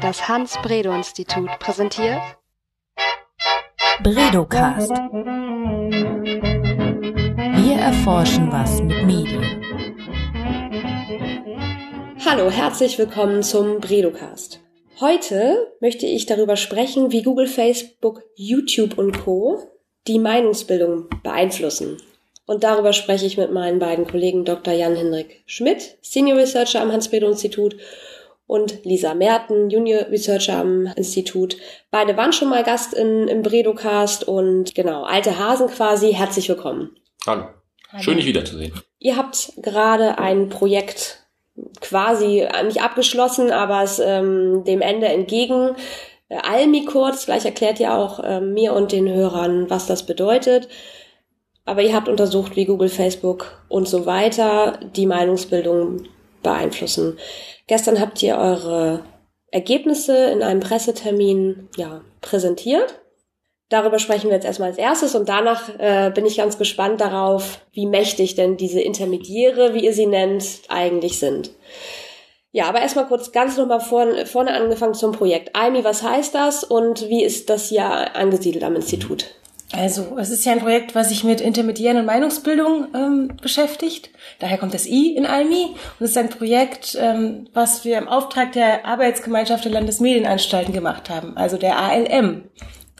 Das Hans-Bredow-Institut präsentiert Bredocast. Wir erforschen was mit Medien. Hallo, herzlich willkommen zum Bredocast. Heute möchte ich darüber sprechen, wie Google, Facebook, YouTube und Co. die Meinungsbildung beeinflussen. Und darüber spreche ich mit meinen beiden Kollegen Dr. Jan-Henrik Schmidt, Senior Researcher am Hans-Bredow-Institut und Lisa Merten, Junior Researcher am Institut. Beide waren schon mal Gast in, im Bredocast und genau, alte Hasen quasi. Herzlich willkommen. Hallo. Schön, dich wiederzusehen. Ihr habt gerade ein Projekt quasi nicht abgeschlossen, aber es ähm, dem Ende entgegen. Äh, Almi kurz, gleich erklärt ihr auch äh, mir und den Hörern, was das bedeutet. Aber ihr habt untersucht, wie Google, Facebook und so weiter die Meinungsbildung beeinflussen. Gestern habt ihr eure Ergebnisse in einem Pressetermin ja, präsentiert. Darüber sprechen wir jetzt erstmal als erstes und danach äh, bin ich ganz gespannt darauf, wie mächtig denn diese Intermediäre, wie ihr sie nennt, eigentlich sind. Ja, aber erstmal kurz ganz nochmal vorne, vorne angefangen zum Projekt. AIMI, was heißt das und wie ist das hier angesiedelt am Institut? Also, es ist ja ein Projekt, was sich mit Intermediären und Meinungsbildung ähm, beschäftigt. Daher kommt das I in ALMI. Und es ist ein Projekt, ähm, was wir im Auftrag der Arbeitsgemeinschaft der Landesmedienanstalten gemacht haben, also der ALM.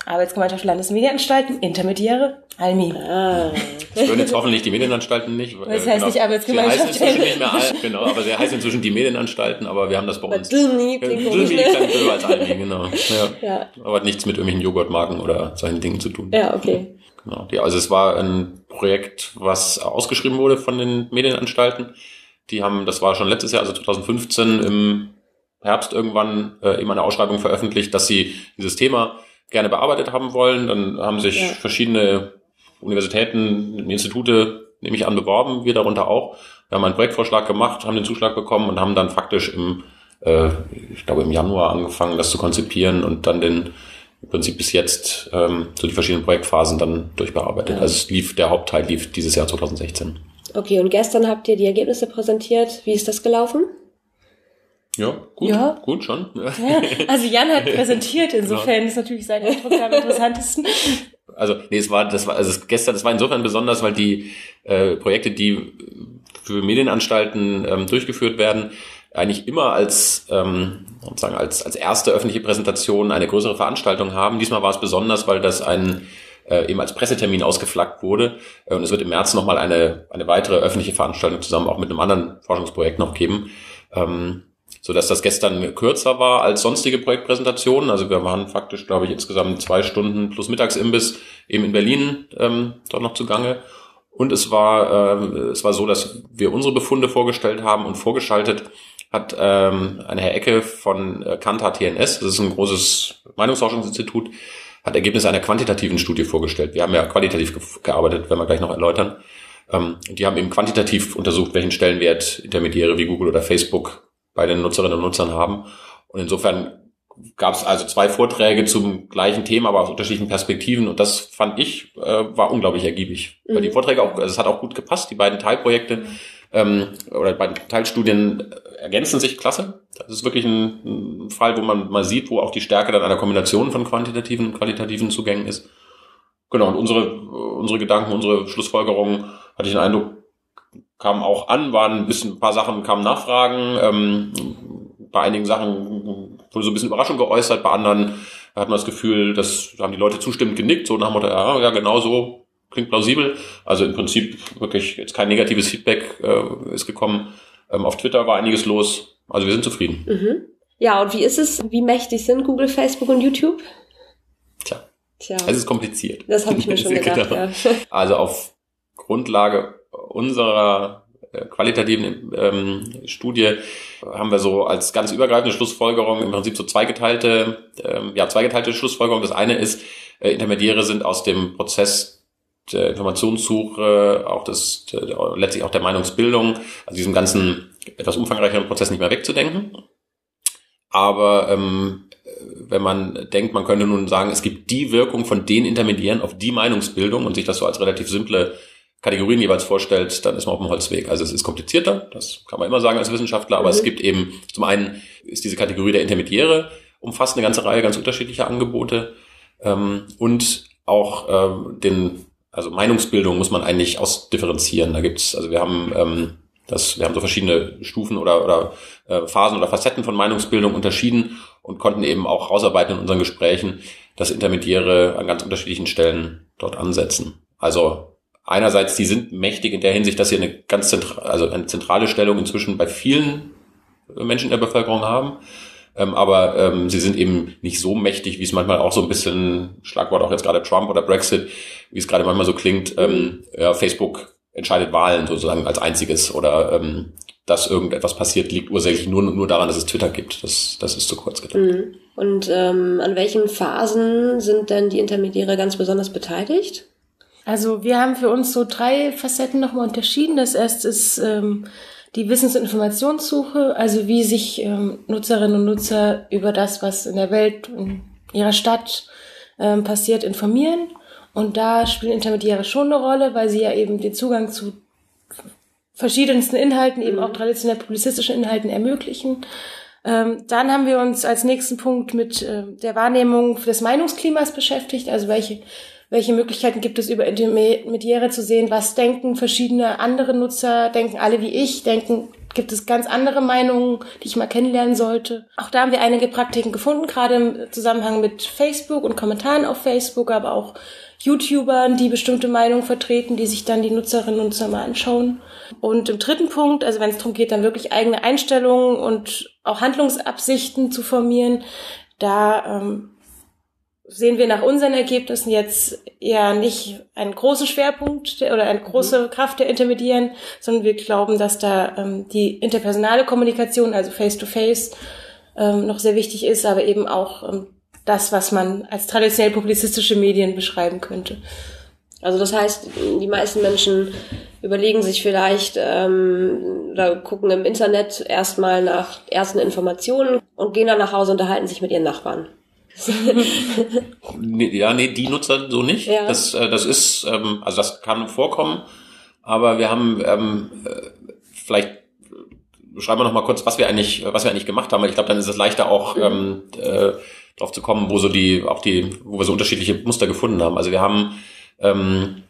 Arbeitsgemeinschaft Landesmedienanstalten, Intermediäre, Almi. Ah. Das hören jetzt hoffentlich die Medienanstalten nicht. Das heißt genau. nicht Arbeitsgemeinschaft. Sie heißt inzwischen nicht mehr, genau, aber sie heißt inzwischen die Medienanstalten, aber wir haben das bei uns. Dülmi klingt ne? als Almi, genau. Ja. ja. Aber hat nichts mit irgendwelchen Joghurtmarken oder solchen Dingen zu tun. Ja, okay. Genau. Also es war ein Projekt, was ausgeschrieben wurde von den Medienanstalten. Die haben, das war schon letztes Jahr, also 2015 im Herbst irgendwann äh, eben eine Ausschreibung veröffentlicht, dass sie dieses Thema gerne bearbeitet haben wollen. Dann haben sich ja. verschiedene Universitäten, Institute, nehme ich an, beworben, wir darunter auch. Wir haben einen Projektvorschlag gemacht, haben den Zuschlag bekommen und haben dann faktisch im, äh, ich glaube im Januar angefangen, das zu konzipieren und dann den im Prinzip bis jetzt ähm, so die verschiedenen Projektphasen dann durchbearbeitet. Ja. Also es lief, der Hauptteil lief dieses Jahr 2016. Okay, und gestern habt ihr die Ergebnisse präsentiert. Wie ist das gelaufen? Ja, gut, ja. gut schon. Ja. also Jan hat präsentiert, insofern genau. ist natürlich sein Eindruck am interessantesten. Also, nee, es war, das war, also gestern, das war insofern besonders, weil die äh, Projekte, die für Medienanstalten ähm, durchgeführt werden, eigentlich immer als, ähm, sozusagen als, als erste öffentliche Präsentation eine größere Veranstaltung haben. Diesmal war es besonders, weil das ein äh, eben als Pressetermin ausgeflaggt wurde. Äh, und es wird im März nochmal eine, eine weitere öffentliche Veranstaltung zusammen auch mit einem anderen Forschungsprojekt noch geben. Ähm, so dass das gestern kürzer war als sonstige Projektpräsentationen. Also wir waren faktisch, glaube ich, insgesamt zwei Stunden plus Mittagsimbiss eben in Berlin ähm, dort noch zugange. Und es war, äh, es war so, dass wir unsere Befunde vorgestellt haben und vorgeschaltet hat ähm, eine Herr Ecke von äh, Kantar TNS, das ist ein großes Meinungsforschungsinstitut, hat Ergebnisse einer quantitativen Studie vorgestellt. Wir haben ja qualitativ gearbeitet, werden wir gleich noch erläutern. Ähm, die haben eben quantitativ untersucht, welchen Stellenwert Intermediäre wie Google oder Facebook bei den Nutzerinnen und Nutzern haben. Und insofern gab es also zwei Vorträge zum gleichen Thema, aber aus unterschiedlichen Perspektiven. Und das fand ich, äh, war unglaublich ergiebig. Mhm. Weil die mhm. Vorträge auch, also es hat auch gut gepasst, die beiden Teilprojekte ähm, oder die beiden Teilstudien ergänzen sich klasse. Das ist wirklich ein, ein Fall, wo man mal sieht, wo auch die Stärke dann einer Kombination von quantitativen und qualitativen Zugängen ist. Genau, und unsere, unsere Gedanken, unsere Schlussfolgerungen, hatte ich den Eindruck, kamen auch an, waren ein bisschen, ein paar Sachen kamen Nachfragen, ähm, bei einigen Sachen wurde so ein bisschen Überraschung geäußert, bei anderen hat man das Gefühl, dass haben die Leute zustimmend genickt, so nach dem Motto, ja, ja, genau so, klingt plausibel. Also im Prinzip wirklich jetzt kein negatives Feedback äh, ist gekommen. Ähm, auf Twitter war einiges los. Also wir sind zufrieden. Mhm. Ja, und wie ist es, wie mächtig sind Google, Facebook und YouTube? Tja. Tja. Es ist kompliziert. Das habe ich mir schon gedacht, genau. ja. Also auf Grundlage unserer äh, qualitativen ähm, Studie haben wir so als ganz übergreifende Schlussfolgerung im Prinzip so zweigeteilte, ähm, ja, zweigeteilte Schlussfolgerung. Das eine ist, äh, Intermediäre sind aus dem Prozess der Informationssuche, auch des, der, letztlich auch der Meinungsbildung, also diesem ganzen etwas umfangreicheren Prozess nicht mehr wegzudenken. Aber ähm, wenn man denkt, man könnte nun sagen, es gibt die Wirkung von den Intermediären auf die Meinungsbildung und sich das so als relativ simple Kategorien jeweils vorstellt, dann ist man auf dem Holzweg. Also es ist komplizierter, das kann man immer sagen als Wissenschaftler, aber mhm. es gibt eben, zum einen ist diese Kategorie der Intermediäre umfasst eine ganze Reihe ganz unterschiedlicher Angebote ähm, und auch äh, den, also Meinungsbildung muss man eigentlich ausdifferenzieren. Da gibt's, also wir haben ähm, das, wir haben so verschiedene Stufen oder, oder äh, Phasen oder Facetten von Meinungsbildung unterschieden und konnten eben auch rausarbeiten in unseren Gesprächen, dass Intermediäre an ganz unterschiedlichen Stellen dort ansetzen. Also einerseits, die sind mächtig in der Hinsicht, dass sie eine ganz zentrale, also eine zentrale Stellung inzwischen bei vielen Menschen in der Bevölkerung haben. Ähm, aber ähm, sie sind eben nicht so mächtig, wie es manchmal auch so ein bisschen, Schlagwort auch jetzt gerade Trump oder Brexit, wie es gerade manchmal so klingt, ähm, ja, Facebook entscheidet Wahlen sozusagen als einziges oder ähm, dass irgendetwas passiert, liegt ursächlich nur, nur daran, dass es Twitter gibt. Das, das ist zu kurz gedacht. Mhm. Und ähm, an welchen Phasen sind denn die Intermediäre ganz besonders beteiligt? Also wir haben für uns so drei Facetten nochmal unterschieden. Das erste ist ähm, die Wissens- und Informationssuche, also wie sich ähm, Nutzerinnen und Nutzer über das, was in der Welt, in ihrer Stadt ähm, passiert, informieren. Und da spielen Intermediäre schon eine Rolle, weil sie ja eben den Zugang zu verschiedensten Inhalten, eben auch mhm. traditionell publizistischen Inhalten ermöglichen. Ähm, dann haben wir uns als nächsten Punkt mit äh, der Wahrnehmung des Meinungsklimas beschäftigt, also welche welche Möglichkeiten gibt es über Intermediäre zu sehen, was denken verschiedene andere Nutzer, denken alle wie ich, denken, gibt es ganz andere Meinungen, die ich mal kennenlernen sollte. Auch da haben wir einige Praktiken gefunden, gerade im Zusammenhang mit Facebook und Kommentaren auf Facebook, aber auch YouTubern, die bestimmte Meinungen vertreten, die sich dann die Nutzerinnen und Nutzer mal anschauen. Und im dritten Punkt, also wenn es darum geht, dann wirklich eigene Einstellungen und auch Handlungsabsichten zu formieren, da ähm, sehen wir nach unseren Ergebnissen jetzt eher nicht einen großen Schwerpunkt oder eine große mhm. Kraft der Intermediären, sondern wir glauben, dass da ähm, die interpersonale Kommunikation, also Face-to-Face, -face, ähm, noch sehr wichtig ist, aber eben auch ähm, das, was man als traditionell publizistische Medien beschreiben könnte. Also das heißt, die meisten Menschen überlegen sich vielleicht ähm, oder gucken im Internet erstmal nach ersten Informationen und gehen dann nach Hause und unterhalten sich mit ihren Nachbarn nee, ja, nee, die Nutzer so nicht. Ja. Das, äh, das ist, ähm, also das kann vorkommen, aber wir haben ähm, äh, vielleicht schreiben wir noch mal kurz, was wir eigentlich, was wir eigentlich gemacht haben. Ich glaube, dann ist es leichter auch mhm. ähm, äh, drauf zu kommen, wo so die, auch die, wo wir so unterschiedliche Muster gefunden haben. Also wir haben ähm,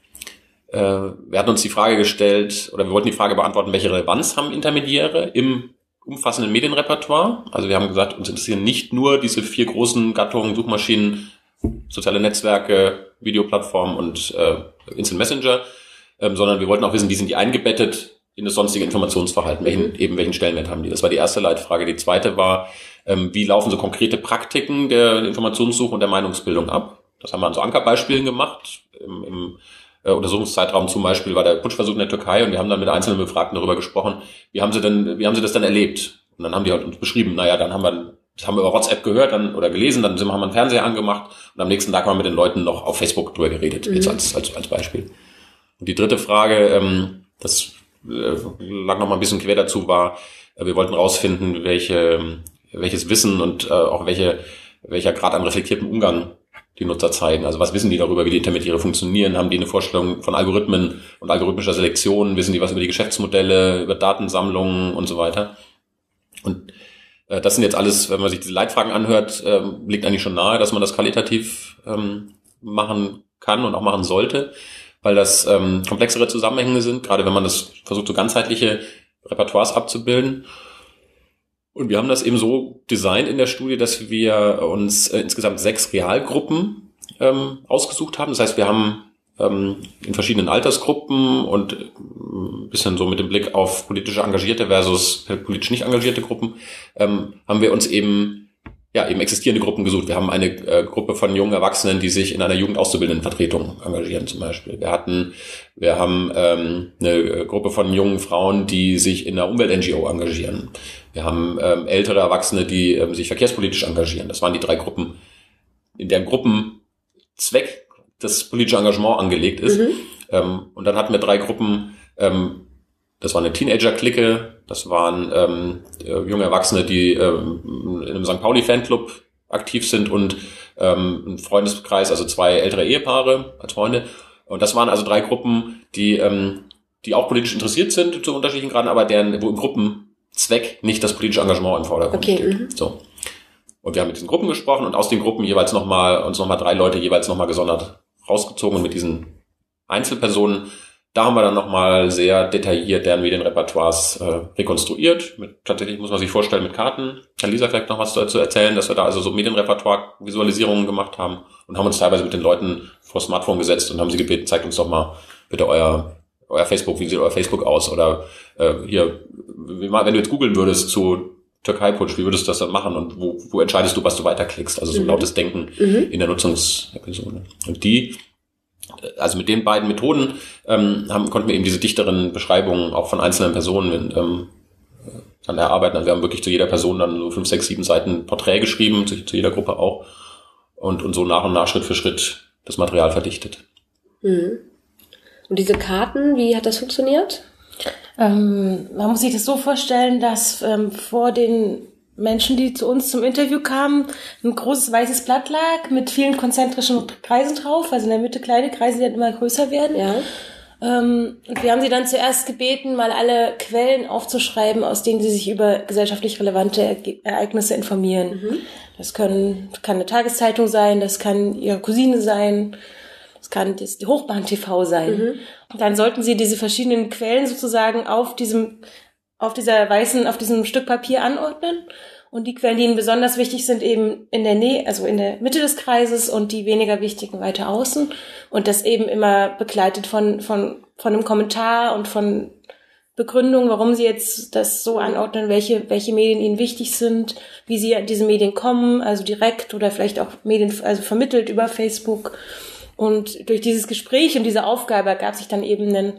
äh, wir hatten uns die Frage gestellt, oder wir wollten die Frage beantworten, welche Relevanz haben Intermediäre im umfassenden Medienrepertoire. Also wir haben gesagt, uns interessieren nicht nur diese vier großen Gattungen, Suchmaschinen, soziale Netzwerke, Videoplattformen und äh, Instant Messenger, ähm, sondern wir wollten auch wissen, wie sind die eingebettet in das sonstige Informationsverhalten, welchen, mhm. eben welchen Stellenwert haben die. Das war die erste Leitfrage. Die zweite war, ähm, wie laufen so konkrete Praktiken der Informationssuche und der Meinungsbildung ab? Das haben wir an so Ankerbeispielen gemacht. Im, im äh, Untersuchungszeitraum zum Beispiel war der Putschversuch in der Türkei und wir haben dann mit einzelnen Befragten darüber gesprochen, wie haben sie denn, wie haben sie das dann erlebt? Und dann haben die halt uns beschrieben, naja, dann haben wir, das haben wir über WhatsApp gehört dann, oder gelesen, dann sind, haben wir einen Fernseher angemacht und am nächsten Tag haben wir mit den Leuten noch auf Facebook drüber geredet, mhm. jetzt als, als, als Beispiel. Und die dritte Frage, ähm, das äh, lag noch mal ein bisschen quer dazu, war, äh, wir wollten rausfinden, welche, welches Wissen und äh, auch welche, welcher Grad an reflektiertem Umgang die Nutzer zeigen. Also was wissen die darüber, wie die Intermediäre funktionieren? Haben die eine Vorstellung von Algorithmen und algorithmischer Selektion? Wissen die was über die Geschäftsmodelle, über Datensammlungen und so weiter? Und äh, das sind jetzt alles, wenn man sich diese Leitfragen anhört, äh, liegt eigentlich schon nahe, dass man das qualitativ ähm, machen kann und auch machen sollte, weil das ähm, komplexere Zusammenhänge sind, gerade wenn man das versucht, so ganzheitliche Repertoires abzubilden. Und wir haben das eben so designt in der Studie, dass wir uns äh, insgesamt sechs Realgruppen ähm, ausgesucht haben. Das heißt, wir haben ähm, in verschiedenen Altersgruppen und äh, ein bisschen so mit dem Blick auf politische Engagierte versus politisch nicht engagierte Gruppen, ähm, haben wir uns eben ja, eben existierende Gruppen gesucht. Wir haben eine äh, Gruppe von jungen Erwachsenen, die sich in einer Jugendauszubildendenvertretung engagieren zum Beispiel. Wir hatten, wir haben ähm, eine äh, Gruppe von jungen Frauen, die sich in einer Umwelt-NGO engagieren. Wir haben ähm, ältere Erwachsene, die ähm, sich verkehrspolitisch engagieren. Das waren die drei Gruppen, in deren Gruppenzweck das politische Engagement angelegt ist. Mhm. Ähm, und dann hatten wir drei Gruppen, ähm, das war eine Teenager-Clique, das waren ähm, äh, junge Erwachsene, die ähm, in einem St. Pauli-Fanclub aktiv sind und ähm, ein Freundeskreis, also zwei ältere Ehepaare als Freunde. Und das waren also drei Gruppen, die, ähm, die auch politisch interessiert sind zu unterschiedlichen Graden, aber deren, wo im Gruppenzweck nicht das politische Engagement im Vordergrund okay. steht. Mhm. So. Und wir haben mit diesen Gruppen gesprochen und aus den Gruppen jeweils nochmal, uns nochmal drei Leute jeweils nochmal gesondert rausgezogen und mit diesen Einzelpersonen da haben wir dann nochmal sehr detailliert deren Medienrepertoires äh, rekonstruiert. Mit, tatsächlich muss man sich vorstellen mit Karten. Kann Lisa vielleicht noch was dazu erzählen, dass wir da also so Medienrepertoire-Visualisierungen gemacht haben und haben uns teilweise mit den Leuten vor Smartphone gesetzt und haben sie gebeten, zeigt uns doch mal bitte euer, euer Facebook, wie sieht euer Facebook aus? Oder äh, hier, wenn du jetzt googeln würdest zu Türkei-Putsch, wie würdest du das dann machen und wo, wo entscheidest du, was du weiterklickst? Also so mhm. lautes Denken mhm. in der Nutzungsepisode. Und die also mit den beiden Methoden ähm, haben, konnten wir eben diese dichteren Beschreibungen auch von einzelnen Personen ähm, dann erarbeiten. Also wir haben wirklich zu jeder Person dann so fünf, sechs, sieben Seiten Porträt geschrieben, zu, zu jeder Gruppe auch. Und, und so nach und nach, Schritt für Schritt das Material verdichtet. Mhm. Und diese Karten, wie hat das funktioniert? Ähm, man muss sich das so vorstellen, dass ähm, vor den Menschen, die zu uns zum Interview kamen, ein großes weißes Blatt lag mit vielen konzentrischen Kreisen drauf, also in der Mitte kleine Kreise, die dann immer größer werden. Ja. Ähm, und wir haben sie dann zuerst gebeten, mal alle Quellen aufzuschreiben, aus denen sie sich über gesellschaftlich relevante Ereignisse informieren. Mhm. Das können, kann eine Tageszeitung sein, das kann ihre Cousine sein, das kann das die Hochbahn TV sein. Mhm. Dann sollten sie diese verschiedenen Quellen sozusagen auf diesem auf dieser weißen, auf diesem Stück Papier anordnen. Und die Quellen, die ihnen besonders wichtig sind, eben in der Nähe, also in der Mitte des Kreises und die weniger wichtigen weiter außen. Und das eben immer begleitet von, von, von einem Kommentar und von Begründung, warum sie jetzt das so anordnen, welche, welche Medien ihnen wichtig sind, wie sie an diese Medien kommen, also direkt oder vielleicht auch Medien, also vermittelt über Facebook. Und durch dieses Gespräch und diese Aufgabe ergab sich dann eben ein,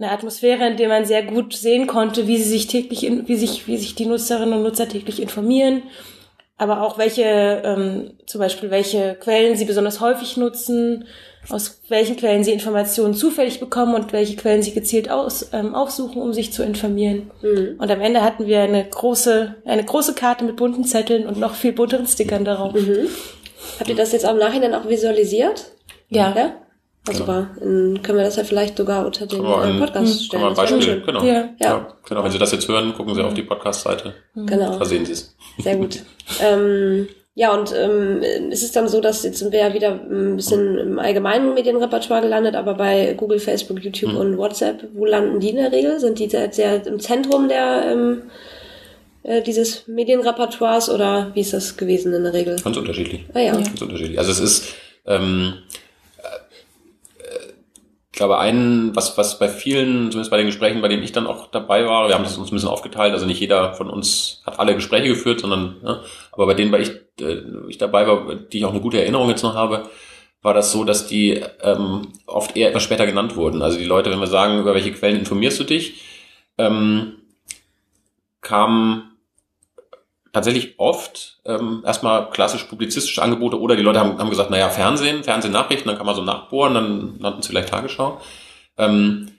eine Atmosphäre, in der man sehr gut sehen konnte, wie sie sich täglich, in, wie sich, wie sich die Nutzerinnen und Nutzer täglich informieren, aber auch welche, ähm, zum Beispiel welche Quellen sie besonders häufig nutzen, aus welchen Quellen sie Informationen zufällig bekommen und welche Quellen sie gezielt aus, ähm, aufsuchen, um sich zu informieren. Mhm. Und am Ende hatten wir eine große, eine große Karte mit bunten Zetteln und noch viel bunteren Stickern darauf. Mhm. Habt ihr das jetzt am Nachhinein auch visualisiert? Ja. ja? Also genau. Dann können wir das ja vielleicht sogar unter den ein, äh, Podcast stellen. Ein Beispiel, genau. Ja. Ja. genau. Wenn Sie das jetzt hören, gucken Sie auf die Podcast-Seite. Genau. Da sehen Sie es. Sehr gut. ähm, ja, und ähm, es ist dann so, dass jetzt sind wir ja wieder ein bisschen im allgemeinen Medienrepertoire gelandet, aber bei Google, Facebook, YouTube mhm. und WhatsApp, wo landen die in der Regel? Sind die sehr, sehr im Zentrum der ähm, äh, dieses Medienrepertoires oder wie ist das gewesen in der Regel? Ganz unterschiedlich. Ah ja. Ganz unterschiedlich. Also es ist ähm, glaube, ein, was, was bei vielen, zumindest bei den Gesprächen, bei denen ich dann auch dabei war, wir haben das uns ein bisschen aufgeteilt, also nicht jeder von uns hat alle Gespräche geführt, sondern, ne, aber bei denen, bei ich, äh, ich dabei war, die ich auch eine gute Erinnerung jetzt noch habe, war das so, dass die ähm, oft eher etwas später genannt wurden. Also die Leute, wenn wir sagen, über welche Quellen informierst du dich, ähm, kamen tatsächlich oft ähm, erstmal klassisch publizistische Angebote oder die Leute haben, haben gesagt, naja, Fernsehen, Fernsehnachrichten, dann kann man so nachbohren, dann nannten sie vielleicht Tagesschau. Ähm,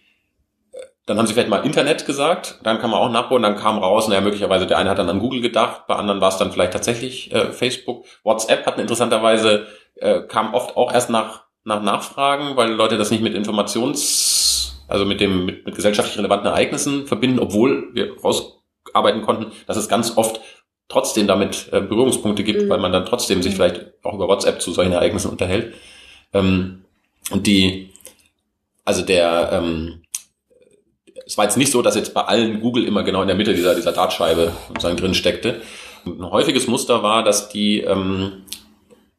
dann haben sie vielleicht mal Internet gesagt, dann kann man auch nachbohren, dann kam raus, naja, möglicherweise der eine hat dann an Google gedacht, bei anderen war es dann vielleicht tatsächlich äh, Facebook. WhatsApp hatten interessanterweise, äh, kam oft auch erst nach, nach Nachfragen, weil Leute das nicht mit Informations, also mit dem, mit, mit gesellschaftlich relevanten Ereignissen verbinden, obwohl wir rausarbeiten konnten, dass es ganz oft trotzdem damit äh, Berührungspunkte gibt, mhm. weil man dann trotzdem sich mhm. vielleicht auch über WhatsApp zu solchen Ereignissen unterhält. Ähm, und die, also der, ähm, es war jetzt nicht so, dass jetzt bei allen Google immer genau in der Mitte dieser, dieser Dartscheibe sozusagen drin steckte. Ein häufiges Muster war, dass die, ähm,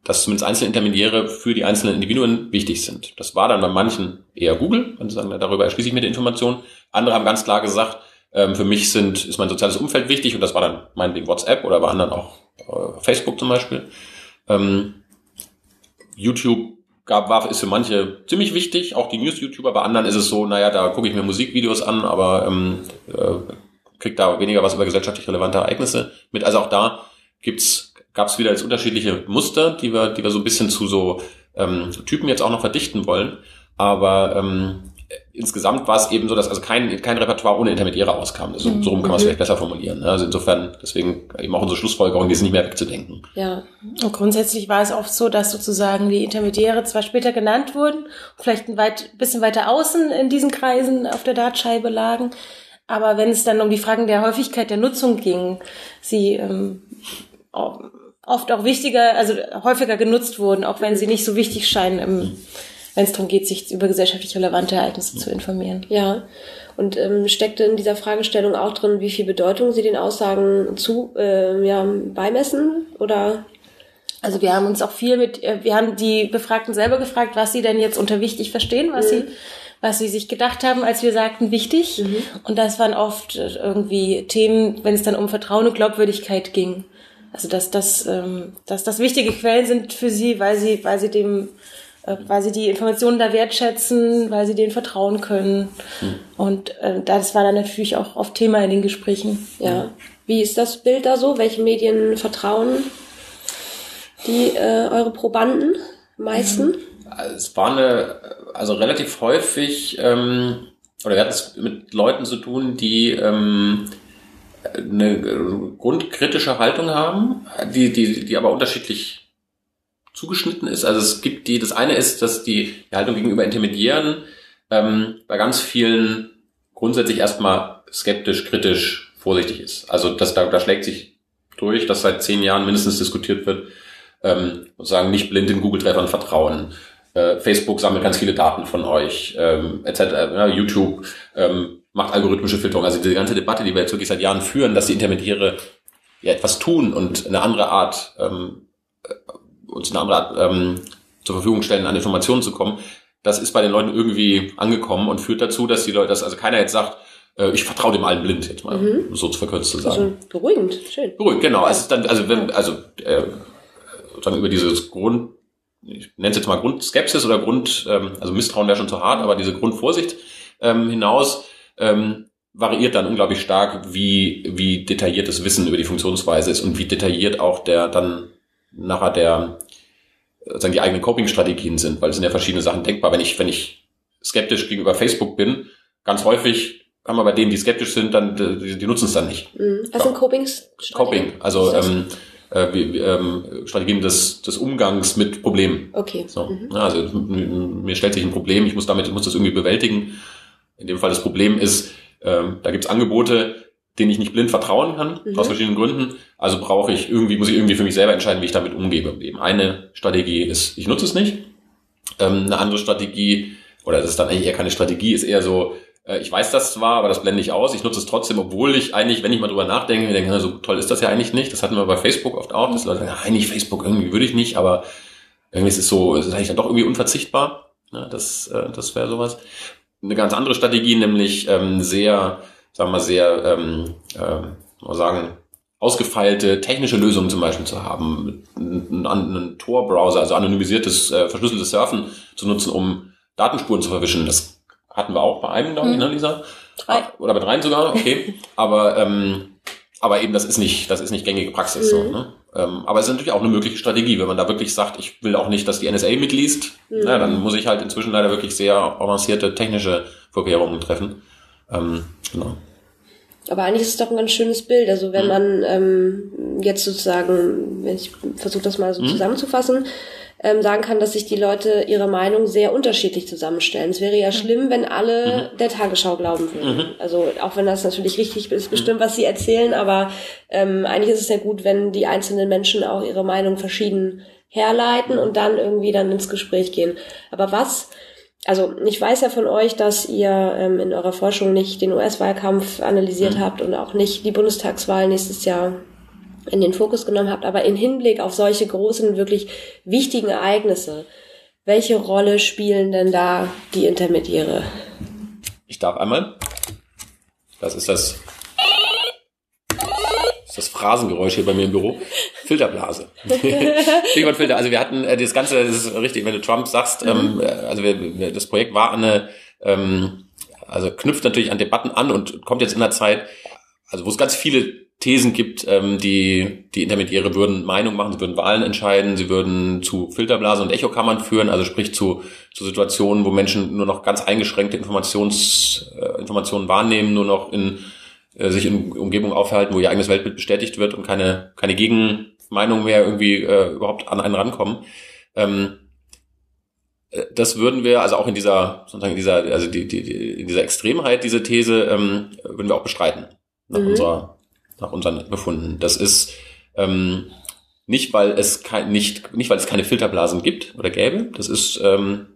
dass zumindest einzelne Intermediäre für die einzelnen Individuen wichtig sind. Das war dann bei manchen eher Google, wenn sie sagen, darüber erschließe ich mir die Information. Andere haben ganz klar gesagt, ähm, für mich sind, ist mein soziales Umfeld wichtig und das war dann meinetwegen WhatsApp oder bei anderen auch äh, Facebook zum Beispiel. Ähm, YouTube gab, war, ist für manche ziemlich wichtig, auch die News-YouTuber. Bei anderen ist es so, naja, da gucke ich mir Musikvideos an, aber ähm, äh, krieg da weniger was über gesellschaftlich relevante Ereignisse mit. Also auch da gibt's, gab es wieder jetzt unterschiedliche Muster, die wir, die wir so ein bisschen zu so ähm, Typen jetzt auch noch verdichten wollen. Aber ähm, insgesamt war es eben so, dass also kein, kein Repertoire ohne Intermediäre auskam. Also, so rum kann man es mhm. vielleicht besser formulieren. Ne? Also insofern, deswegen eben auch unsere Schlussfolgerung, die ist nicht mehr wegzudenken. Ja, und grundsätzlich war es oft so, dass sozusagen die Intermediäre zwar später genannt wurden, vielleicht ein weit, bisschen weiter außen in diesen Kreisen auf der Dartscheibe lagen, aber wenn es dann um die Fragen der Häufigkeit der Nutzung ging, sie ähm, oft auch wichtiger, also häufiger genutzt wurden, auch wenn sie nicht so wichtig scheinen, wenn es darum geht, sich über gesellschaftlich relevante Ereignisse zu informieren. Ja. Und ähm, steckte in dieser Fragestellung auch drin, wie viel Bedeutung Sie den Aussagen zu äh, ja, beimessen? Oder also wir haben uns auch viel mit, äh, wir haben die Befragten selber gefragt, was sie denn jetzt unter wichtig verstehen, was mhm. sie was sie sich gedacht haben, als wir sagten, wichtig. Mhm. Und das waren oft äh, irgendwie Themen, wenn es dann um Vertrauen und Glaubwürdigkeit ging. Also dass das, ähm, dass das wichtige Quellen sind für sie, weil sie, weil sie dem, äh, weil sie die Informationen da wertschätzen, weil sie denen vertrauen können. Mhm. Und äh, das war dann natürlich auch oft Thema in den Gesprächen. Ja. Wie ist das Bild da so? Welche Medien vertrauen die äh, eure Probanden meisten? Mhm. Es war eine, also relativ häufig, ähm, oder wir hatten es mit Leuten zu tun, die ähm, eine grundkritische Haltung haben, die, die, die aber unterschiedlich zugeschnitten ist. Also es gibt die, das eine ist, dass die, die Haltung gegenüber Intermediären ähm, bei ganz vielen grundsätzlich erstmal skeptisch, kritisch, vorsichtig ist. Also das, da, da schlägt sich durch, dass seit zehn Jahren mindestens diskutiert wird, ähm, sozusagen nicht blind in Google-Treffern vertrauen. Äh, Facebook sammelt ganz viele Daten von euch, ähm, etc. Ja, YouTube ähm, macht algorithmische Filterung. Also diese ganze Debatte, die wir jetzt wirklich seit Jahren führen, dass die Intermediäre ja etwas tun und eine andere Art ähm, äh, uns eine andere Art ähm, zur Verfügung stellen, an Informationen zu kommen, das ist bei den Leuten irgendwie angekommen und führt dazu, dass die Leute, dass also keiner jetzt sagt, äh, ich vertraue dem allen blind, jetzt mal mhm. so zu verkürzt zu sagen. Also beruhigend, schön. Beruhigend, genau. Ist dann, also wenn, also äh, sozusagen über dieses Grund, ich nenne es jetzt mal Grundskepsis oder Grund, ähm, also Misstrauen wäre schon zu hart, aber diese Grundvorsicht ähm, hinaus ähm, variiert dann unglaublich stark, wie, wie detailliertes Wissen über die Funktionsweise ist und wie detailliert auch der dann nachher der sagen die eigenen Coping-Strategien sind, weil es sind ja verschiedene Sachen denkbar. Wenn ich, wenn ich skeptisch gegenüber Facebook bin, ganz häufig kann man bei denen, die skeptisch sind, dann die, die nutzen es dann nicht. Mhm. Was sind Copings? Coping, also ähm, äh, wie, ähm, Strategien des, des Umgangs mit Problemen. Okay. So. Mhm. Also mir stellt sich ein Problem, ich muss damit, ich muss das irgendwie bewältigen. In dem Fall das Problem ist, ähm, da gibt's Angebote, denen ich nicht blind vertrauen kann, mhm. aus verschiedenen Gründen. Also brauche ich irgendwie, muss ich irgendwie für mich selber entscheiden, wie ich damit umgehe im Leben. Eine Strategie ist, ich nutze es nicht. Ähm, eine andere Strategie, oder das ist dann eigentlich eher keine Strategie, ist eher so, äh, ich weiß das zwar, aber das blende ich aus. Ich nutze es trotzdem, obwohl ich eigentlich, wenn ich mal drüber nachdenke, mir denke, so toll ist das ja eigentlich nicht. Das hatten wir bei Facebook oft auch, dass Leute sagen, eigentlich Facebook irgendwie würde ich nicht, aber irgendwie ist es so, es ist eigentlich dann doch irgendwie unverzichtbar. Ja, das, äh, das wäre sowas. Eine ganz andere Strategie, nämlich ähm, sehr, sagen wir mal, sehr, ähm, äh, mal sagen, ausgefeilte technische Lösungen zum Beispiel zu haben, einen, einen Tor-Browser, also anonymisiertes, äh, verschlüsseltes Surfen zu nutzen, um Datenspuren zu verwischen. Das hatten wir auch bei einem, glaube ich, ne, Lisa? Drei. Ah, oder bei dreien sogar, okay. aber, ähm, aber eben, das ist nicht, das ist nicht gängige Praxis. Mhm. So, ne? ähm, aber es ist natürlich auch eine mögliche Strategie, wenn man da wirklich sagt, ich will auch nicht, dass die NSA mitliest, mhm. na, dann muss ich halt inzwischen leider wirklich sehr avancierte technische Vorkehrungen treffen. Ähm, genau. Aber eigentlich ist es doch ein ganz schönes Bild. Also wenn mhm. man ähm, jetzt sozusagen, wenn ich versuche das mal so mhm. zusammenzufassen, ähm, sagen kann, dass sich die Leute ihre Meinung sehr unterschiedlich zusammenstellen. Es wäre ja mhm. schlimm, wenn alle mhm. der Tagesschau glauben würden. Mhm. Also auch wenn das natürlich richtig ist, bestimmt, was sie erzählen, aber ähm, eigentlich ist es ja gut, wenn die einzelnen Menschen auch ihre Meinung verschieden herleiten und dann irgendwie dann ins Gespräch gehen. Aber was also ich weiß ja von euch, dass ihr ähm, in eurer Forschung nicht den US-Wahlkampf analysiert mhm. habt und auch nicht die Bundestagswahl nächstes Jahr in den Fokus genommen habt, aber in Hinblick auf solche großen, wirklich wichtigen Ereignisse, welche Rolle spielen denn da die Intermediäre? Ich darf einmal. Das ist das, das, ist das Phrasengeräusch hier bei mir im Büro. Filterblase. Stichwort Filter. Also wir hatten äh, das Ganze, das ist richtig, wenn du Trump sagst, ähm, mhm. ähm, also wir, das Projekt war eine, ähm, also knüpft natürlich an Debatten an und kommt jetzt in der Zeit, also wo es ganz viele Thesen gibt, ähm, die, die Intermediäre würden Meinung machen, sie würden Wahlen entscheiden, sie würden zu Filterblasen und Echokammern führen, also sprich zu, zu Situationen, wo Menschen nur noch ganz eingeschränkte Informations, äh, Informationen wahrnehmen, nur noch in äh, sich in Umgebungen aufhalten, wo ihr eigenes Weltbild bestätigt wird und keine, keine Gegenmeinung mehr irgendwie äh, überhaupt an einen rankommen. Ähm, äh, das würden wir, also auch in dieser, sozusagen in dieser, also die, die, die, in dieser Extremheit, diese These, ähm, würden wir auch bestreiten nach mhm. unserer nach unseren Befunden. Das ist, ähm, nicht, weil es kein, nicht, nicht, weil es keine Filterblasen gibt oder gäbe. Das ist, ähm,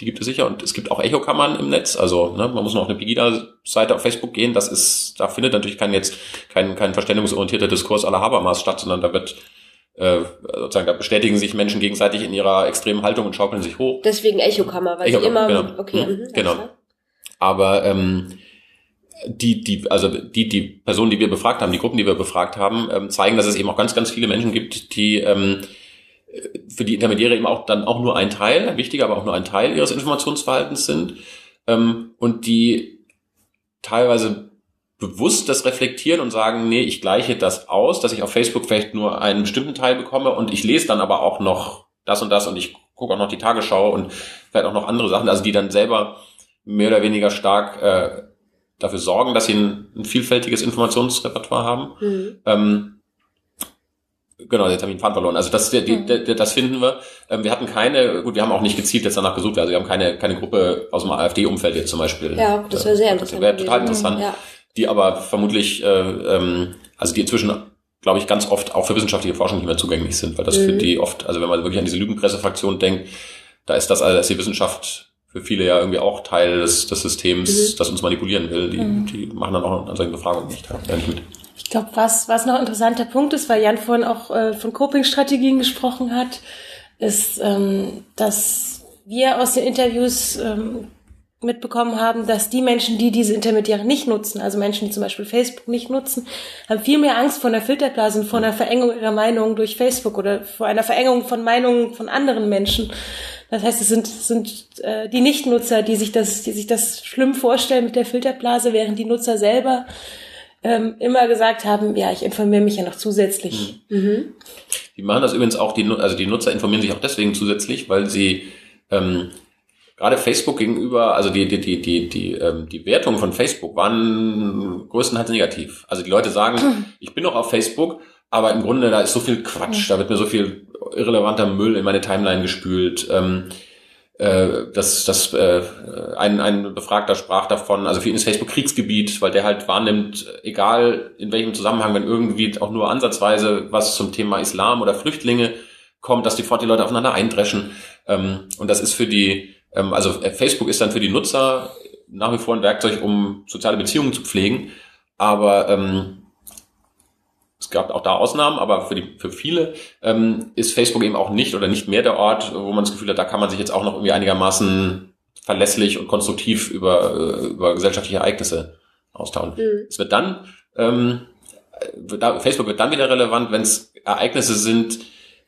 die gibt es sicher und es gibt auch Echokammern im Netz. Also ne, man muss noch auf eine Pegida-Seite auf Facebook gehen. Das ist, da findet natürlich kein jetzt kein, kein verständigungsorientierter Diskurs aller Habermas statt, sondern da wird äh, sozusagen da bestätigen sich Menschen gegenseitig in ihrer extremen Haltung und schaukeln sich hoch. Deswegen Echokammer, weil Echokammer, sie immer genau. okay, Mhm, mhm, genau. Aber ähm, die, die, also die, die Personen, die wir befragt haben, die Gruppen, die wir befragt haben, ähm, zeigen, dass es eben auch ganz, ganz viele Menschen gibt, die ähm, für die Intermediäre eben auch dann auch nur ein Teil, ein wichtiger, aber auch nur ein Teil ihres Informationsverhaltens sind ähm, und die teilweise bewusst das reflektieren und sagen, nee, ich gleiche das aus, dass ich auf Facebook vielleicht nur einen bestimmten Teil bekomme und ich lese dann aber auch noch das und das und ich gucke auch noch die Tagesschau und vielleicht auch noch andere Sachen, also die dann selber mehr oder weniger stark äh, dafür sorgen, dass sie ein, ein vielfältiges Informationsrepertoire haben. Mhm. Ähm, genau, jetzt habe ich den Faden verloren. Also das, die, Mhm. die, das finden wir. Ähm, wir hatten keine, gut, wir haben auch nicht gezielt jetzt danach gesucht, also wir haben keine, keine Gruppe aus dem AfD-Umfeld jetzt zum Beispiel. Ja, das wäre sehr äh, interessant. Wäre total interessant. Ja. Die aber vermutlich, äh, ähm, also die inzwischen, glaube ich, ganz oft auch für wissenschaftliche Forschung nicht mehr zugänglich sind, weil das für Mhm. die oft, also wenn man wirklich an diese Lügenpressefraktion denkt, da ist das, also ist die Wissenschaft für viele ja irgendwie auch Teil des, des Systems, Mhm. das uns manipulieren will. Die, Mhm. die machen dann auch an solchen Befragungen nicht, ja, nicht mit. Ich glaube, was, was noch ein interessanter Punkt ist, weil Jan vorhin auch äh, von Coping-Strategien gesprochen hat, ist, ähm, dass wir aus den Interviews ähm, mitbekommen haben, dass die Menschen, die diese Intermediäre nicht nutzen, also Menschen, die zum Beispiel Facebook nicht nutzen, haben viel mehr Angst vor einer Filterblase und vor einer Verengung ihrer Meinung durch Facebook oder vor einer Verengung von Meinungen von anderen Menschen. Das heißt, es sind, sind äh, die Nichtnutzer, die sich das, die sich das schlimm vorstellen mit der Filterblase, während die Nutzer selber ähm, immer gesagt haben, ja, ich informiere mich ja noch zusätzlich. Mhm. Die machen das übrigens auch, die, also die Nutzer informieren sich auch deswegen zusätzlich, weil sie ähm, gerade Facebook gegenüber, also die, die, die, die, die, ähm, die Wertungen von Facebook waren größtenteils negativ. Also die Leute sagen, ich bin noch auf Facebook, aber im Grunde, da ist so viel Quatsch, da wird mir so viel irrelevanter Müll in meine Timeline gespült. Ähm, äh, das, das, äh, ein, ein Befragter sprach davon, also für ihn ist Facebook Kriegsgebiet, weil der halt wahrnimmt, egal in welchem Zusammenhang, wenn irgendwie auch nur ansatzweise was zum Thema Islam oder Flüchtlinge kommt, dass sofort die Leute aufeinander eindreschen. Ähm, und das ist für die, ähm, also äh, Facebook ist dann für die Nutzer nach wie vor ein Werkzeug, um soziale Beziehungen zu pflegen. Aber ähm, es gab auch da Ausnahmen, aber für, die, für viele ähm, ist Facebook eben auch nicht oder nicht mehr der Ort, wo man das Gefühl hat, da kann man sich jetzt auch noch irgendwie einigermaßen verlässlich und konstruktiv über, äh, über gesellschaftliche Ereignisse austauschen. Mhm. Es wird dann, ähm, Facebook wird dann wieder relevant, wenn es Ereignisse sind,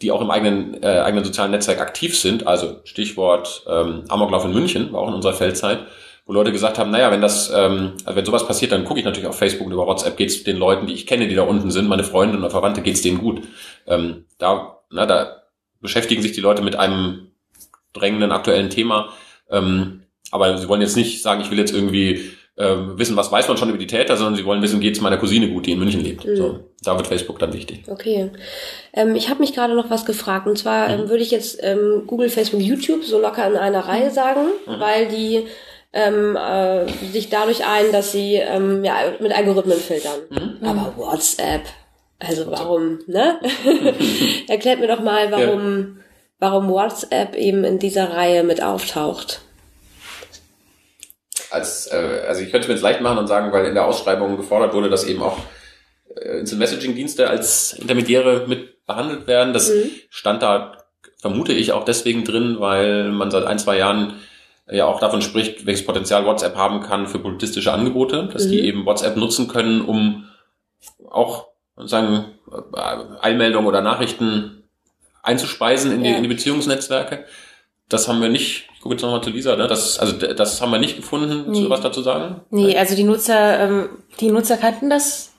die auch im eigenen, äh, eigenen sozialen Netzwerk aktiv sind. Also Stichwort ähm, Amoklauf in München, war auch in unserer Feldzeit, wo Leute gesagt haben, naja, wenn das, ähm, also wenn sowas passiert, dann gucke ich natürlich auf Facebook und über WhatsApp geht's den Leuten, die ich kenne, die da unten sind, meine Freunde und Verwandte, geht's denen gut. Ähm, da, na, da beschäftigen sich die Leute mit einem drängenden aktuellen Thema. Ähm, aber sie wollen jetzt nicht sagen, ich will jetzt irgendwie ähm, wissen, was weiß man schon über die Täter, sondern sie wollen wissen, geht's meiner Cousine gut, die in München lebt. Mhm. So, da wird Facebook dann wichtig. Okay. Ähm, ich habe mich gerade noch was gefragt. Und zwar Mhm. ähm, würde ich jetzt ähm, Google, Facebook, YouTube so locker in einer Reihe sagen, Mhm. weil die ähm, äh, sich dadurch ein, dass sie ähm, ja, mit Algorithmen filtern. Mhm. Aber WhatsApp, also warum, ne? Erklärt mir doch mal, warum, warum WhatsApp eben in dieser Reihe mit auftaucht. als, äh, also ich könnte es mir jetzt leicht machen und sagen, weil in der Ausschreibung gefordert wurde, dass eben auch äh, Instant Messaging-Dienste als Intermediäre mit behandelt werden. Das Mhm. stand da, vermute ich, auch deswegen drin, weil man seit ein, zwei Jahren ja auch davon spricht, welches Potenzial WhatsApp haben kann für politistische Angebote, dass die Mhm. eben WhatsApp nutzen können, um auch sagen Eilmeldungen oder Nachrichten einzuspeisen in, die, Ja. in die Beziehungsnetzwerke. Das haben wir nicht. Ich gucke jetzt nochmal zu Lisa. Ne? Das, also das haben wir nicht gefunden. Nee. Nee. was dazu sagen? Nee, also die Nutzer, ähm, die Nutzer kannten das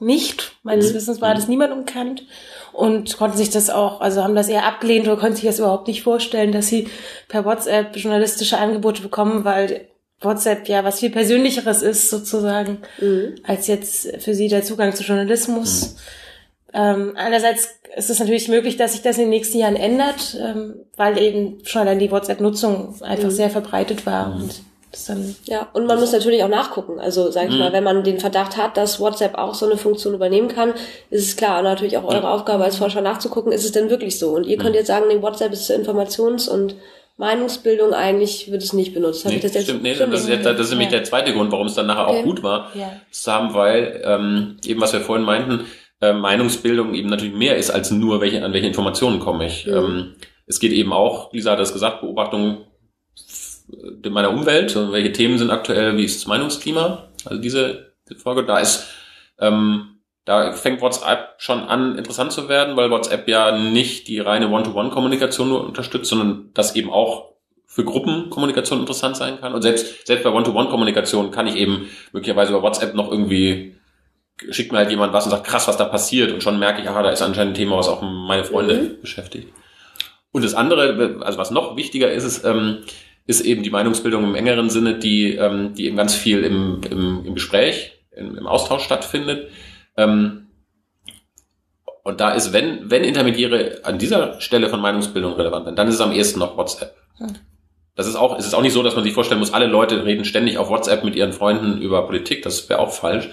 nicht. Meines Mhm. Wissens war das niemand unkannt und konnten sich das auch, also haben das eher abgelehnt oder konnten sich das überhaupt nicht vorstellen, dass sie per WhatsApp journalistische Angebote bekommen, weil WhatsApp ja was viel Persönlicheres ist sozusagen, Mhm. als jetzt für sie der Zugang zu Journalismus. Ähm, einerseits ist es natürlich möglich, dass sich das in den nächsten Jahren ändert, ähm, weil eben schon allein die WhatsApp-Nutzung einfach Mhm. sehr verbreitet war und Dann, ja, und man muss natürlich auch nachgucken. Also sag ich mhm. mal, wenn man den Verdacht hat, dass WhatsApp auch so eine Funktion übernehmen kann, ist es klar, natürlich auch eure ja. Aufgabe als Forscher nachzugucken, ist es denn wirklich so? Und ihr könnt mhm. jetzt sagen, nee, WhatsApp ist zur Informations- und Meinungsbildung eigentlich wird es nicht benutzt. Nee, das stimmt, nee, das, ist, ja, das ist nämlich ja. der zweite Grund, warum es dann nachher okay. auch gut war, ja. zu haben, weil ähm, eben was wir vorhin meinten, äh, Meinungsbildung eben natürlich mehr ist als nur welche an welche Informationen komme ich. Mhm. Ähm, es geht eben auch, Lisa hat das gesagt, Beobachtung meiner Umwelt, welche Themen sind aktuell, wie ist das Meinungsklima, also diese, Folge, da ist, ähm, da fängt WhatsApp schon an, interessant zu werden, weil WhatsApp ja nicht die reine One-to-One-Kommunikation nur unterstützt, sondern das eben auch für Gruppenkommunikation interessant sein kann. Und selbst, selbst bei One-to-One-Kommunikation kann ich eben möglicherweise über WhatsApp noch irgendwie schickt mir halt jemand was und sagt, krass, was da passiert. Und schon merke ich, aha, da ist anscheinend ein Thema, was auch meine Freunde mhm. beschäftigt. Und das andere, also was noch wichtiger ist, ist, ähm, ist eben die Meinungsbildung im engeren Sinne, die, ähm, die eben ganz viel im, im, im Gespräch, im, im Austausch stattfindet. Ähm, und da ist, wenn, wenn Intermediäre an dieser Stelle von Meinungsbildung relevant sind, dann ist es am ehesten noch WhatsApp. Hm. Das ist auch, es ist auch nicht so, dass man sich vorstellen muss, alle Leute reden ständig auf WhatsApp mit ihren Freunden über Politik. Das wäre auch falsch.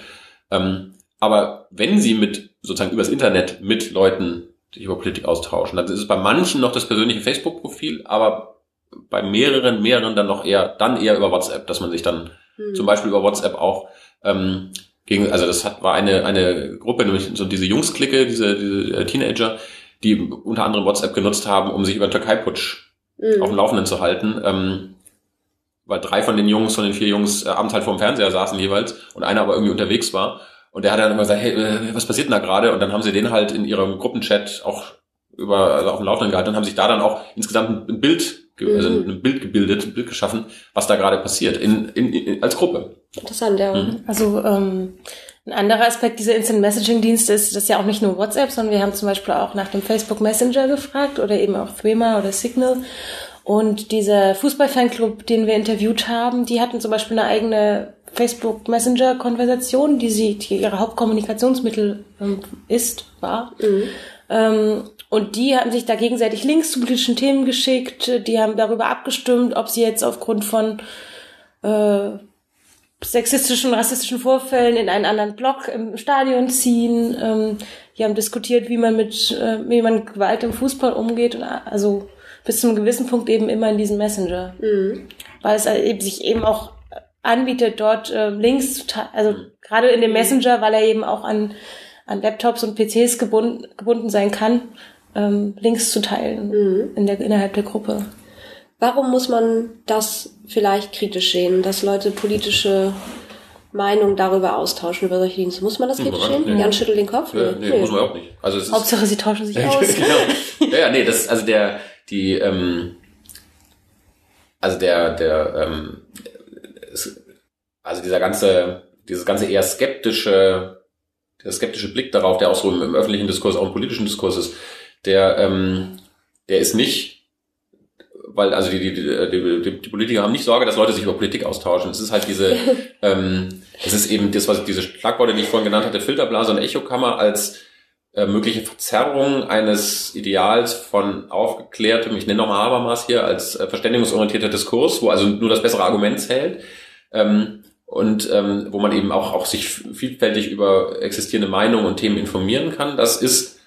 Ähm, aber wenn sie mit, sozusagen übers Internet mit Leuten sich über Politik austauschen. Dann ist es bei manchen noch das persönliche Facebook-Profil, aber bei mehreren, mehreren dann noch eher, dann eher über WhatsApp, dass man sich dann mhm. zum Beispiel über WhatsApp auch ähm, gegen, also das hat war eine eine Gruppe, nämlich so diese Jungs-Clique, diese, diese äh, Teenager, die unter anderem WhatsApp genutzt haben, um sich über den Türkei-Putsch mhm. auf dem Laufenden zu halten. Ähm, weil drei von den Jungs, von den vier Jungs äh, abends halt vorm Fernseher saßen jeweils und einer aber irgendwie unterwegs war und der hat dann immer gesagt, hey, äh, was passiert denn da gerade? Und dann haben sie den halt in ihrem Gruppenchat auch über, also auf dem Laufenden gehalten und haben sich da dann auch insgesamt ein Bild, also mhm. ein Bild gebildet, ein Bild geschaffen, was da gerade passiert, in, in, in, als Gruppe. Interessant, ja. Mhm. Also ähm, ein anderer Aspekt dieser Instant Messaging Dienste ist, das ist ja auch nicht nur WhatsApp, sondern wir haben zum Beispiel auch nach dem Facebook Messenger gefragt oder eben auch Threema oder Signal. Und dieser Fußball-Fanclub, den wir interviewt haben, die hatten zum Beispiel eine eigene Facebook Messenger Konversation, die sie, die ihre Hauptkommunikationsmittel ähm, ist, war. Mhm. Ähm, und die haben sich da gegenseitig Links zu politischen Themen geschickt. Die haben darüber abgestimmt, ob sie jetzt aufgrund von äh, sexistischen, rassistischen Vorfällen in einen anderen Block im Stadion ziehen. Ähm, die haben diskutiert, wie man mit, äh, wie man Gewalt im Fußball umgeht. Und also bis zu einem gewissen Punkt eben immer in diesem Messenger. Mhm. Weil es eben sich eben auch anbietet, dort äh, Links zu teilen, also mhm. gerade in dem Messenger, weil er eben auch an, an Laptops und PCs gebunden, gebunden sein kann, ähm, Links zu teilen mhm. in der, innerhalb der Gruppe. Warum muss man das vielleicht kritisch sehen, dass Leute politische Meinung darüber austauschen, über solche Dienste. Muss man das kritisch sehen? Nee. Jan schüttelt den Kopf? Nee, nee, nee, muss man auch nicht. Also es ist Hauptsache, sie tauschen sich aus. genau. Ja, ja, nee, das, also der, die, ähm, also der, der, ähm, also dieser ganze, dieses ganze eher skeptische, der skeptische Blick darauf, der auch so im, im öffentlichen Diskurs, auch im politischen Diskurs ist, der, ähm, der ist nicht, weil also die, die, die, die, die Politiker haben nicht Sorge, dass Leute sich über Politik austauschen. Es ist halt diese, ähm, es ist eben das, was diese Schlagworte, die ich vorhin genannt hatte, Filterblase und Echokammer als äh, mögliche Verzerrung eines Ideals von aufgeklärtem, ich nenne nochmal Habermas hier, als äh, verständigungsorientierter Diskurs, wo also nur das bessere Argument zählt. Ähm, und ähm, wo man eben auch, auch sich vielfältig über existierende Meinungen und Themen informieren kann. Das ist,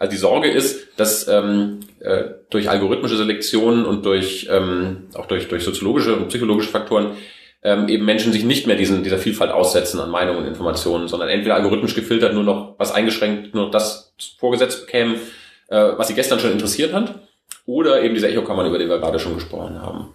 also die Sorge ist, dass ähm, äh, durch algorithmische Selektionen und durch ähm, auch durch, durch soziologische und psychologische Faktoren ähm, eben Menschen sich nicht mehr diesen, dieser Vielfalt aussetzen an Meinungen und Informationen, sondern entweder algorithmisch gefiltert nur noch was eingeschränkt, nur noch das vorgesetzt bekämen, äh, was sie gestern schon interessiert hat, oder eben diese Echokammern, über die wir gerade schon gesprochen haben.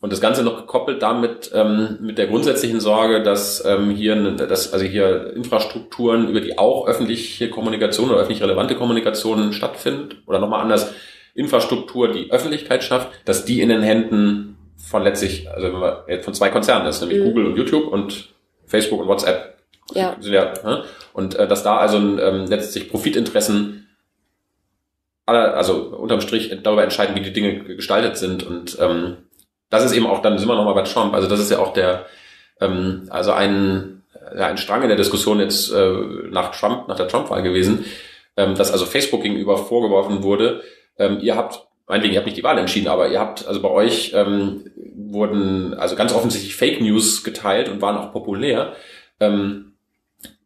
Und das Ganze noch gekoppelt damit ähm, mit der grundsätzlichen Sorge, dass ähm, hier, dass also hier Infrastrukturen, über die auch öffentliche Kommunikation oder öffentlich relevante Kommunikation stattfindet, oder nochmal anders, Infrastruktur, die Öffentlichkeit schafft, dass die in den Händen von letztlich, also wenn man von zwei Konzernen ist, nämlich mhm. Google und YouTube und Facebook und WhatsApp. Ja. Sind ja ne? Und äh, dass da also ähm, letztlich Profitinteressen aller, also unterm Strich darüber entscheiden, wie die Dinge gestaltet sind und ähm, das ist eben auch, dann sind wir nochmal bei Trump, also das ist ja auch der, ähm, also ein, ja, ein Strang in der Diskussion jetzt äh, nach Trump, nach der Trump-Wahl gewesen, ähm, dass also Facebook gegenüber vorgeworfen wurde, ähm, ihr habt meinetwegen, ihr habt nicht die Wahl entschieden, aber ihr habt, also bei euch ähm, wurden also ganz offensichtlich Fake News geteilt und waren auch populär, ähm,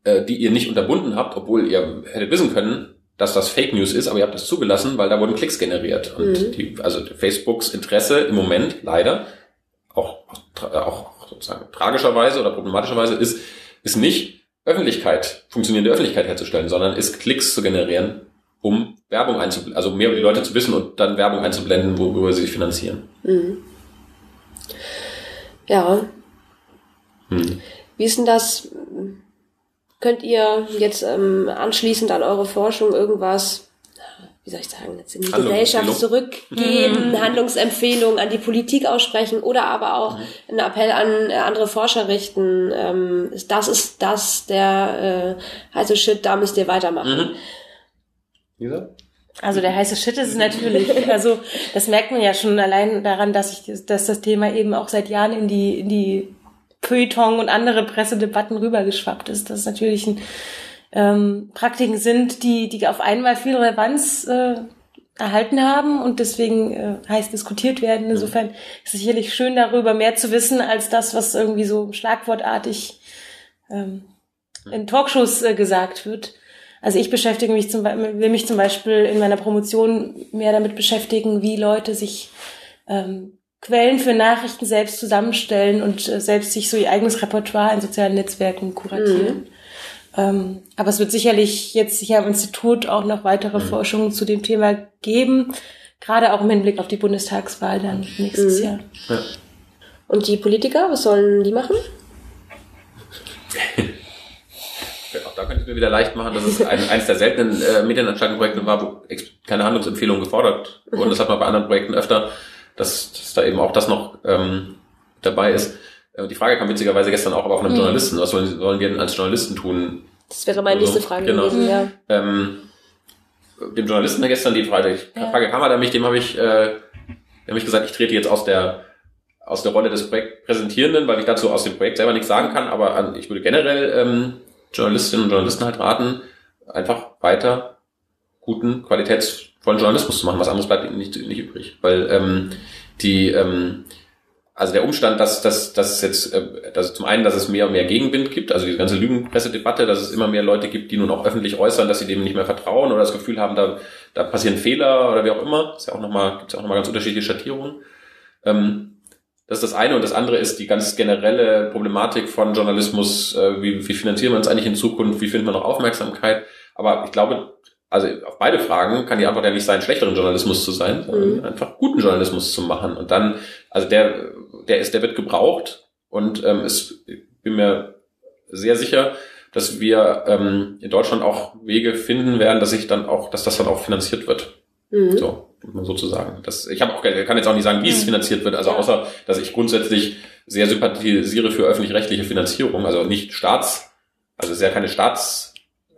äh, die ihr nicht unterbunden habt, obwohl ihr hättet wissen können, dass das Fake News ist, aber ihr habt das zugelassen, weil da wurden Klicks generiert. Und mhm. die, also Facebooks Interesse im Moment leider, auch, auch sozusagen tragischerweise oder problematischerweise, ist, ist nicht Öffentlichkeit, funktionierende Öffentlichkeit herzustellen, sondern ist Klicks zu generieren, um Werbung einzublenden, also mehr über die Leute zu wissen und dann Werbung einzublenden, worüber sie sich finanzieren. Mhm. Ja. Hm. Wie ist denn das? Könnt ihr jetzt ähm, anschließend an eure Forschung irgendwas, wie soll ich sagen, jetzt in die Gesellschaft zurückgeben, mhm. Handlungsempfehlungen an die Politik aussprechen oder aber auch mhm. einen Appell an äh, andere Forscher richten, ähm, das ist das der äh, heiße Shit, da müsst ihr weitermachen. Mhm. Lisa? Also der heiße Shit ist es natürlich. Also das merkt man ja schon allein daran, dass ich, dass das Thema eben auch seit Jahren in die in die Feuilleton und andere Pressedebatten rübergeschwappt ist. Das natürlich ein, ähm, Praktiken sind, die, die auf einmal viel Relevanz äh, erhalten haben und deswegen äh, heiß diskutiert werden. Insofern ist es sicherlich schön, darüber mehr zu wissen, als das, was irgendwie so schlagwortartig ähm, in Talkshows äh, gesagt wird. Also ich beschäftige mich zum Beispiel, will mich zum Beispiel in meiner Promotion mehr damit beschäftigen, wie Leute sich ähm, Quellen für Nachrichten selbst zusammenstellen und äh, selbst sich so ihr eigenes Repertoire in sozialen Netzwerken kuratieren. Mhm. Ähm, aber es wird sicherlich jetzt sicher am Institut auch noch weitere mhm. Forschungen zu dem Thema geben, gerade auch im Hinblick auf die Bundestagswahl dann nächstes mhm. Jahr. Ja. Und die Politiker, was sollen die machen? auch da könnte ich mir wieder leicht machen, dass es ein, eines der seltenen äh, Medienanstaltenprojekte war, wo keine Handlungsempfehlungen gefordert wurden. Das hat man bei anderen Projekten öfter dass, dass da eben auch das noch ähm, dabei ist. Äh, die Frage kam witzigerweise gestern auch aber von einem mhm. Journalisten. Was sollen, sollen wir denn als Journalisten tun? Das wäre meine nächste Frage genau. gewesen, ja. Ähm, dem Journalisten gestern die Frage, ja. Frage kam halt an mich, dem habe ich, äh, hab ich gesagt, ich trete jetzt aus der aus der Rolle des Projektpräsentierenden, weil ich dazu aus dem Projekt selber nichts sagen kann, aber an, ich würde generell ähm, Journalistinnen und Journalisten halt raten, einfach weiter guten, qualitätsvollen Journalismus zu machen. Was anderes bleibt ihnen nicht, nicht übrig. Weil ähm, die, ähm, also der Umstand, dass, dass, dass jetzt, äh, dass zum einen, dass es mehr und mehr Gegenwind gibt, also diese ganze Lügenpressedebatte, dass es immer mehr Leute gibt, die nun auch öffentlich äußern, dass sie dem nicht mehr vertrauen oder das Gefühl haben, da, da passieren Fehler oder wie auch immer. Ist ja auch nochmal, gibt es ja auch nochmal ganz unterschiedliche Schattierungen. Ähm, das ist das eine und das andere ist die ganz generelle Problematik von Journalismus. Äh, wie, wie finanzieren wir uns eigentlich in Zukunft? Wie findet man noch Aufmerksamkeit? Aber ich glaube, also auf beide Fragen kann die Antwort ja nicht sein, schlechteren Journalismus zu sein, sondern mhm. einfach guten Journalismus zu machen. Und dann, also der, der ist, der wird gebraucht und ähm, es, ich bin mir sehr sicher, dass wir ähm, in Deutschland auch Wege finden werden, dass ich dann auch, dass das dann auch finanziert wird. Mhm. So, sozusagen. Das, ich habe auch, kann jetzt auch nicht sagen, wie es finanziert wird, also außer, dass ich grundsätzlich sehr sympathisiere für öffentlich-rechtliche Finanzierung, also nicht Staats, also es ist ja keine Staats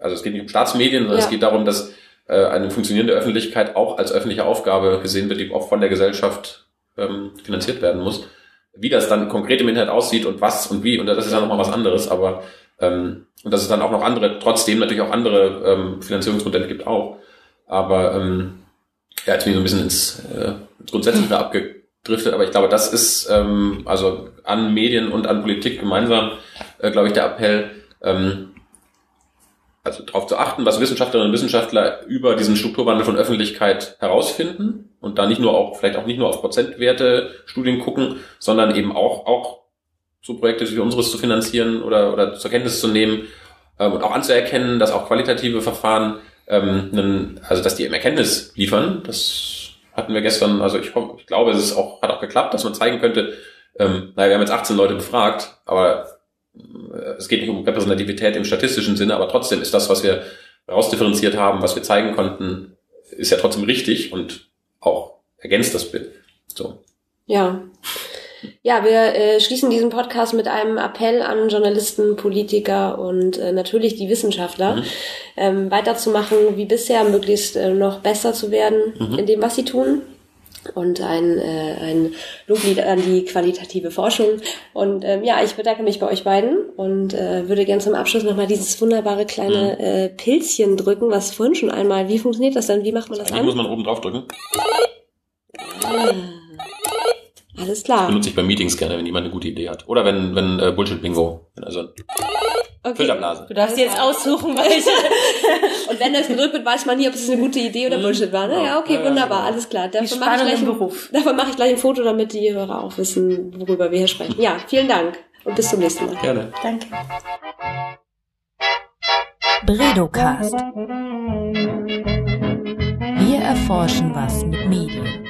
also es geht nicht um Staatsmedien, sondern ja. es geht darum, dass äh, eine funktionierende Öffentlichkeit auch als öffentliche Aufgabe gesehen wird, die auch von der Gesellschaft ähm, finanziert werden muss. Wie das dann konkret im Internet aussieht und was und wie, und das ist ja nochmal was anderes, aber ähm, und dass es dann auch noch andere, trotzdem natürlich auch andere ähm, Finanzierungsmodelle gibt auch. Aber ähm, ja, jetzt bin ich so ein bisschen ins, äh, ins Grundsätzliche abgedriftet, aber ich glaube, das ist ähm, also an Medien und an Politik gemeinsam, äh, glaube ich, der Appell, ähm, also darauf zu achten, was Wissenschaftlerinnen und Wissenschaftler über diesen Strukturwandel von Öffentlichkeit herausfinden und da nicht nur auch, vielleicht auch nicht nur auf Prozentwerte Studien gucken, sondern eben auch, auch so Projekte wie unseres zu finanzieren oder, oder zur Kenntnis zu nehmen ähm, und auch anzuerkennen, dass auch qualitative Verfahren, ähm, einen, also dass die eben Erkenntnis liefern. Das hatten wir gestern, also ich, ich glaube, es ist auch, hat auch geklappt, dass man zeigen könnte, ähm, naja, wir haben jetzt 18 Leute befragt, aber es geht nicht um Repräsentativität im statistischen Sinne, aber trotzdem ist das, was wir rausdifferenziert haben, was wir zeigen konnten, ist ja trotzdem richtig und auch ergänzt das Bild. So. Ja. Ja, wir äh, schließen diesen Podcast mit einem Appell an Journalisten, Politiker und äh, natürlich die Wissenschaftler, mhm. ähm, weiterzumachen, wie bisher, möglichst äh, noch besser zu werden mhm. in dem, was sie tun und ein, äh, ein Loblied an die qualitative Forschung. Und ähm, ja, ich bedanke mich bei euch beiden und äh, würde gerne zum Abschluss nochmal dieses wunderbare kleine mhm. äh, Pilzchen drücken, was vorhin schon einmal, wie funktioniert das dann? Wie macht man das Eigentlich an? muss man oben drauf drücken. Alles klar. Benutze ich bei Meetings gerne, wenn jemand eine gute Idee hat. Oder wenn, wenn äh, Bullshit-Bingo. Also Okay. Filterblase. Du darfst jetzt aussuchen, welche. Und wenn das gedrückt wird, weiß man nie, ob es eine gute Idee oder Bullshit war. Ne? Ja, okay, wunderbar, genau. alles klar. Davon mache ich, gleich ein- Beruf. davon mache ich gleich ein Foto, damit die Hörer auch wissen, worüber wir hier sprechen. Ja, vielen Dank und bis zum nächsten Mal. Gerne. Danke. Bredocast. Wir erforschen was mit Medien.